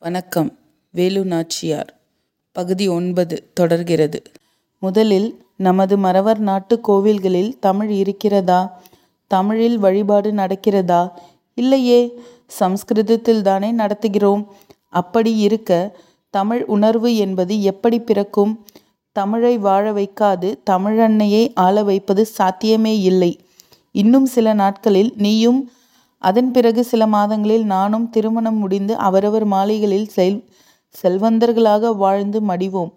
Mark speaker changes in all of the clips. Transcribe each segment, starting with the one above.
Speaker 1: வணக்கம். வேலு நாச்சியார். பகுதி ஒன்பது தொடர்கிறது. முதலில் நமது மறவர் நாட்டு கோவில்களில் தமிழ் இருக்கிறதா? தமிழில் வழிபாடு நடக்கிறதா? இல்லையே சம்ஸ்கிருதத்தில் தானே நடத்துகிறோம். அப்படி இருக்க தமிழ் உணர்வு என்பது எப்படி பிறக்கும்? தமிழை வாழ வைக்காது தமிழன்னையை ஆள வைப்பது சாத்தியமே இல்லை. இன்னும் சில நாட்களில் நீயும் அதன் பிறகு சில மாதங்களில் நானும் திருமணம் முடிந்து அவரவர் மாளிகளில் செல் செல்வந்தர்களாக வாழ்ந்து மடிவோம்.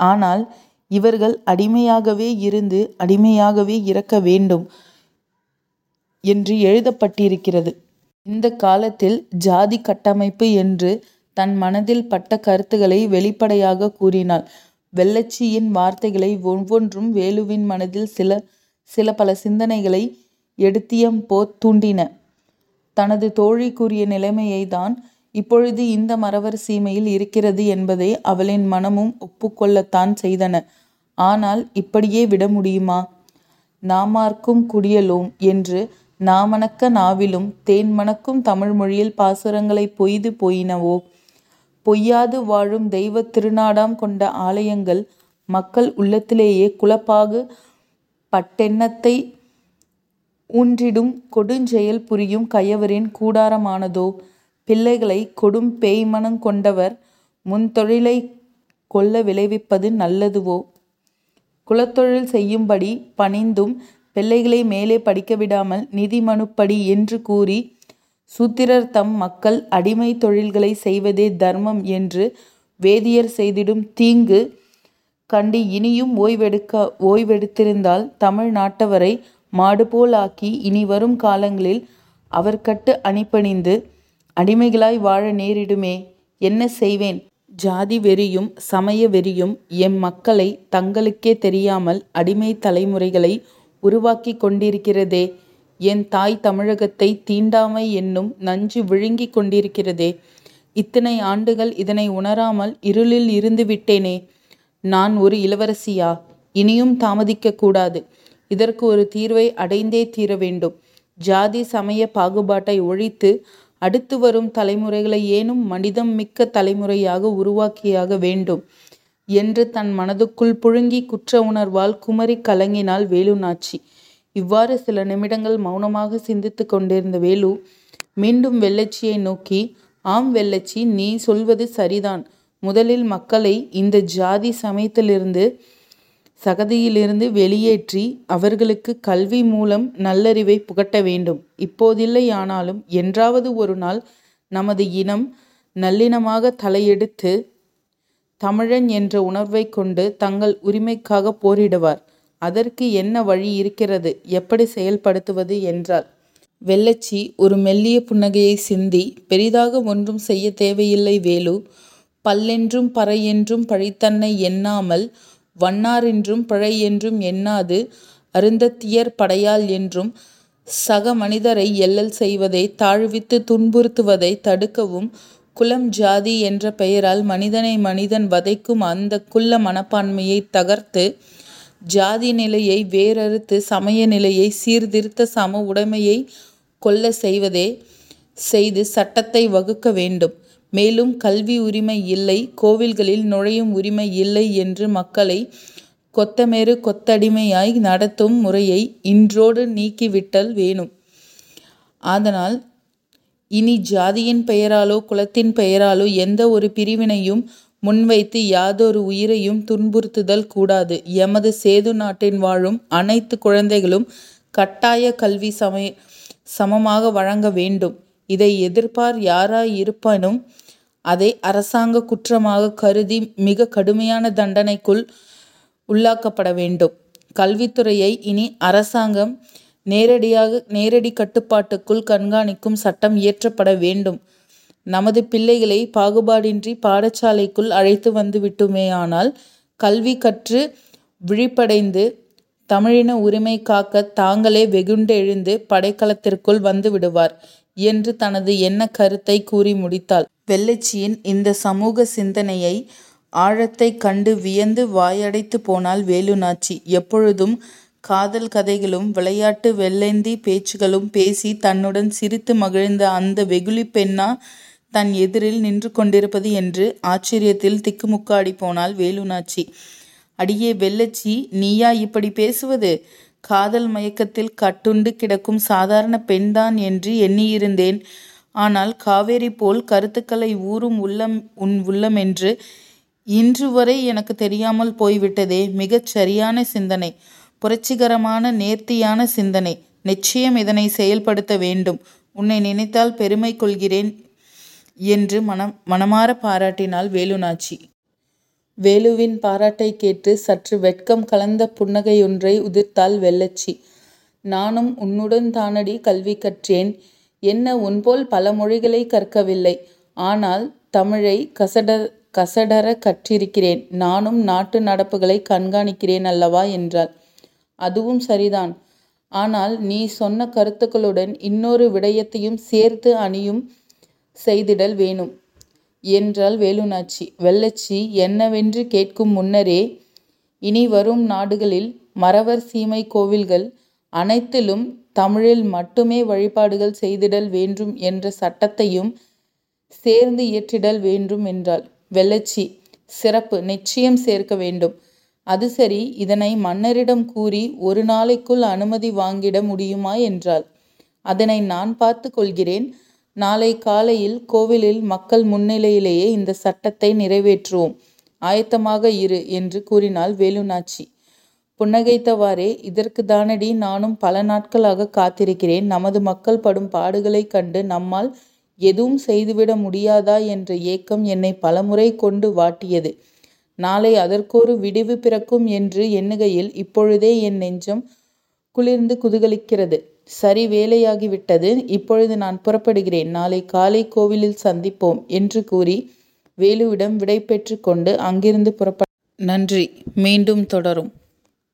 Speaker 1: ஆனால் இவர்கள் அடிமையாகவே இருந்து அடிமையாகவே இறக்க வேண்டும் என்று எழுதப்பட்டிருக்கிறது. இந்த காலத்தில் ஜாதி கட்டமைப்பு என்று தன் மனதில் பட்ட கருத்துக்களை வெளிப்படையாக கூறினாள். வெள்ளச்சியின் வார்த்தைகளை ஒவ்வொன்றும் வேலுவின் மனதில் சில சில பல சிந்தனைகளை எடுத்தியம் போ தூண்டின. தனது தோழிக்குரிய நிலைமையை தான் இப்பொழுது இந்த மறவர் சீமையில் இருக்கிறது என்பதை அவளின் மனமும் ஒப்புக்கொள்ளத்தான் செய்தன. ஆனால் இப்படியே விட முடியுமா? நாமார்க்கும் குடியலோம் என்று நாமணக்க நாவிலும் தேன் மணக்கும் தமிழ் மொழியில் பாசுரங்களை பொய்து போயினவோ? பொய்யாது வாழும் தெய்வ திருநாடாம் கொண்ட ஆலயங்கள் மக்கள் உள்ளத்திலேயே குழப்பாக பட்டெண்ணத்தை ஊன்றிடும் கொடுஞ்செயல் புரியும் கயவரின் கூடாரமானதோ? பிள்ளைகளை கொடும் பேய்மனங் கொண்டவர் முன்தொழிலை கொல்ல விளைவிப்பது நல்லதுவோ? குலத்தொழில் செய்யும்படி பணிந்தும் பிள்ளைகளை மேலே படிக்க விடாமல் நிதி மனுப்படி என்று கூறி சூத்திரர் தம் மக்கள் அடிமை தொழில்களை செய்வதே தர்மம் என்று வேதியர் செய்திடும் தீங்கு கண்டு இனியும் ஓய்வெடுக்க ஓய்வெடுத்திருந்தால் தமிழ் நாட்டவரை மாடுபோல் ஆக்கி இனி வரும் காலங்களில் அவர்கட்டு அணிபணிந்து அடிமைகளாய் வாழ நேரிடுமே. என்ன செய்வேன்? ஜாதி வெறியும் சமய வெறியும் எம் மக்களை தங்களுக்கே தெரியாமல் அடிமை தலைமுறைகளை உருவாக்கி கொண்டிருக்கிறதே. என் தாய் தமிழகத்தை தீண்டாமை என்னும் நஞ்சு விழுங்கி கொண்டிருக்கிறதே. இத்தனை ஆண்டுகள் இதனை உணராமல் இருளில் இருந்து விட்டேனே நான் ஒரு இளவரசியா? இனியும் தாமதிக்க கூடாது. இதற்கு ஒரு தீர்வை அடைந்தே தீர வேண்டும். ஜாதி சமய பாகுபாட்டை ஒழித்து அடுத்து வரும் தலைமுறைகளை ஏனும் மனிதம் மிக்க தலைமுறையாக உருவாக்கியாக வேண்டும் என்று தன் மனதுக்குள் புழுங்கி குற்ற உணர்வால் குமரி கலங்கினாள் வேலுநாச்சி இவ்வாறு சில நிமிடங்கள் மௌனமாக சிந்தித்து கொண்டிருந்த வேலு மீண்டும் வெள்ளச்சியை நோக்கி ஆம் வெள்ளச்சி நீ சொல்வது சரிதான். முதலில் மக்களை இந்த ஜாதி சமயத்திலிருந்து சகதியிலிருந்து வெளியேற்றி அவர்களுக்கு கல்வி மூலம் நல்லறிவை புகட்ட வேண்டும். இப்போதில்லை ஆனாலும் என்றாவது ஒரு நாள் நமது இனம் நல்லினமாக தலையெடுத்து தமிழன் என்ற உணர்வை கொண்டு தங்கள் உரிமைக்காக போரிடுவார். அதற்கு என்ன வழி இருக்கிறது? எப்படி செயல்படுத்துவது என்றார். வெள்ளச்சி ஒரு மெல்லிய புன்னகையை சிந்தி பெரிதாக ஒன்றும் செய்ய தேவையில்லை வேலு பல்லென்றும் பறையென்றும் பழித்தன்னை எண்ணாமல் வண்ணாரென்றும் பிழை என்றும் எண்ணாது அருந்தத்தியர் படையால் என்றும் சக மனிதரை எல்லல் செய்வதை தாழ்வித்து துன்புறுத்துவதை தடுக்கவும் குலம் ஜாதி என்ற பெயரால் மனிதனை மனிதன் வதைக்கும் அந்த குள்ள மனப்பான்மையை தகர்த்து ஜாதி நிலையை வேறறுத்து சமய நிலையை சீர்திருத்த சம உடைமையை கொல்ல செய்வதே செய்து சட்டத்தை வகுக்க வேண்டும். மேலும் கல்வி உரிமை இல்லை கோவில்களில் நுழையும் உரிமை இல்லை என்று மக்களை கொத்தமேறு கொத்தடிமையாய் நடத்தும் முறையை இன்றோடு நீக்கிவிட்டல் வேணும். அதனால் இனி ஜாதியின் பெயராலோ குலத்தின் பெயராலோ எந்த ஒரு பிரிவினையும் முன்வைத்து யாதொரு உயிரையும் துன்புறுத்துதல் கூடாது. எமது சேது நாட்டின் வாழும் அனைத்து குழந்தைகளும் கட்டாய கல்வி சமய சமமாக வழங்க வேண்டும். இதை எதிர்ப்பார் யாராயிருப்பினும் அதை அரசாங்க குற்றமாக கருதி மிக கடுமையான தண்டனைக்குள் உள்ளாக்கப்பட வேண்டும். கல்வித்துறையை இனி அரசாங்கம் நேரடியாக நேரடி கட்டுப்பாட்டுக்குள் கண்காணிக்கும் சட்டம் இயற்றப்பட வேண்டும். நமது பிள்ளைகளை பாகுபாடின்றி பாடசாலைக்குள் அழைத்து வந்து விட்டுமேயானால் கல்வி கற்று விழிப்படைந்து தமிழின உரிமை காக்க தாங்களே வெகுண்டெழுந்து படைக்களத்திற்குள் வந்து விடுவார் என்று தனது எண்ண கருத்தை கூறி முடித்தாள். வெள்ளச்சியின் இந்த சமூக சிந்தனையை ஆழத்தை கண்டு வியந்து வாயடைத்து போனால் வேலுநாச்சி. எப்பொழுதும் காதல் கதைகளும் விளையாட்டு வெள்ளேந்தி பேச்சுகளும் பேசி தன்னுடன் சிரித்து மகிழ்ந்த அந்த வெகுளி பெண்ணா தன் எதிரில் நின்று கொண்டிருப்பது என்று ஆச்சரியத்தில் திக்குமுக்காடி போனால் வேலுநாச்சி. அடியே வெள்ளச்சி நீயா இப்படி பேசுவது? காதல் மயக்கத்தில் கட்டுண்டு கிடக்கும் சாதாரண பெண்தான் என்று எண்ணியிருந்தேன். ஆனால் காவேரி போல் கருத்துக்களை ஊறும் உள்ளம் உன் உள்ளம் என்று இன்று வரை எனக்கு தெரியாமல் போய்விட்டதே மிகச் சரியான சிந்தனை புரட்சிகரமான நேர்த்தியான சிந்தனை. நிச்சயம் இதனை செயல்படுத்த வேண்டும். உன்னை நினைத்தால் பெருமை கொள்கிறேன் என்று மனம் மனமாற பாராட்டினாள் வேலுநாச்சி. வேலுவின் பாராட்டை கேட்டு சற்று வெட்கம் கலந்த புன்னகையொன்றை உதிர்த்தாள் வெள்ளச்சி. நானும் உன்னுடன் தானடி கல்வி கற்றேன். என்ன உன்போல் பல மொழிகளை கற்கவில்லை. ஆனால் தமிழை கசட கசடர கற்றிருக்கிறேன். நானும் நாட்டு நடப்புகளை கண்காணிக்கிறேன் அல்லவா? என்றாள். அதுவும் சரிதான். ஆனால் நீ சொன்ன கருத்துக்களுடன் இன்னொரு விடயத்தையும் சேர்த்து அணியும் செய்திடல் வேணும். என்றாள் வேலுநாச்சி. வெள்ளச்சி என்னவென்று கேட்கும் முன்னரே இனி வரும் நாடுகளில் மறவர் சீமை கோவில்கள் அனைத்திலும் தமிழில் மட்டுமே வழிபாடுகள் செய்திடல் வேண்டும் என்ற சட்டத்தையும் சேர்ந்து இயற்றிடல் வேண்டும் என்றாள். வெள்ளச்சி சிறப்பு நிச்சயம் சேர்க்க வேண்டும். அது சரி இதனை மன்னரிடம் கூறி ஒரு நாளைக்குள் அனுமதி வாங்கிட முடியுமா? என்றாள். அதனை நான் பார்த்து கொள்கிறேன். நாளை காலையில் கோவிலில் மக்கள் முன்னிலையிலேயே இந்த சட்டத்தை நிறைவேற்றுவோம். ஆயத்தமாக இரு என்று கூறினாள் வேலுநாச்சி. புன்னகைத்தவாறே இதற்கு தானடி நானும் பல நாட்களாக காத்திருக்கிறேன். நமது மக்கள் படும் பாடுகளைக் கண்டு நம்மால் எதுவும் செய்துவிட முடியாதா என்ற ஏக்கம் என்னை பலமுறை கொண்டு வாட்டியது. நாளை அதற்கொரு விடிவு பிறக்கும் என்று எண்ணுகையில் இப்பொழுதே என் நெஞ்சம் குளிர்ந்து குதூகலிக்கிறது. சரி வேலையாகிவிட்டது. இப்பொழுது நான் புறப்படுகிறேன். நாளை காலை கோவிலில் சந்திப்போம் என்று கூறி வேலுவிடம் விடை பெற்று கொண்டு அங்கிருந்து புறப்பட நன்றி. மீண்டும் தொடரும்.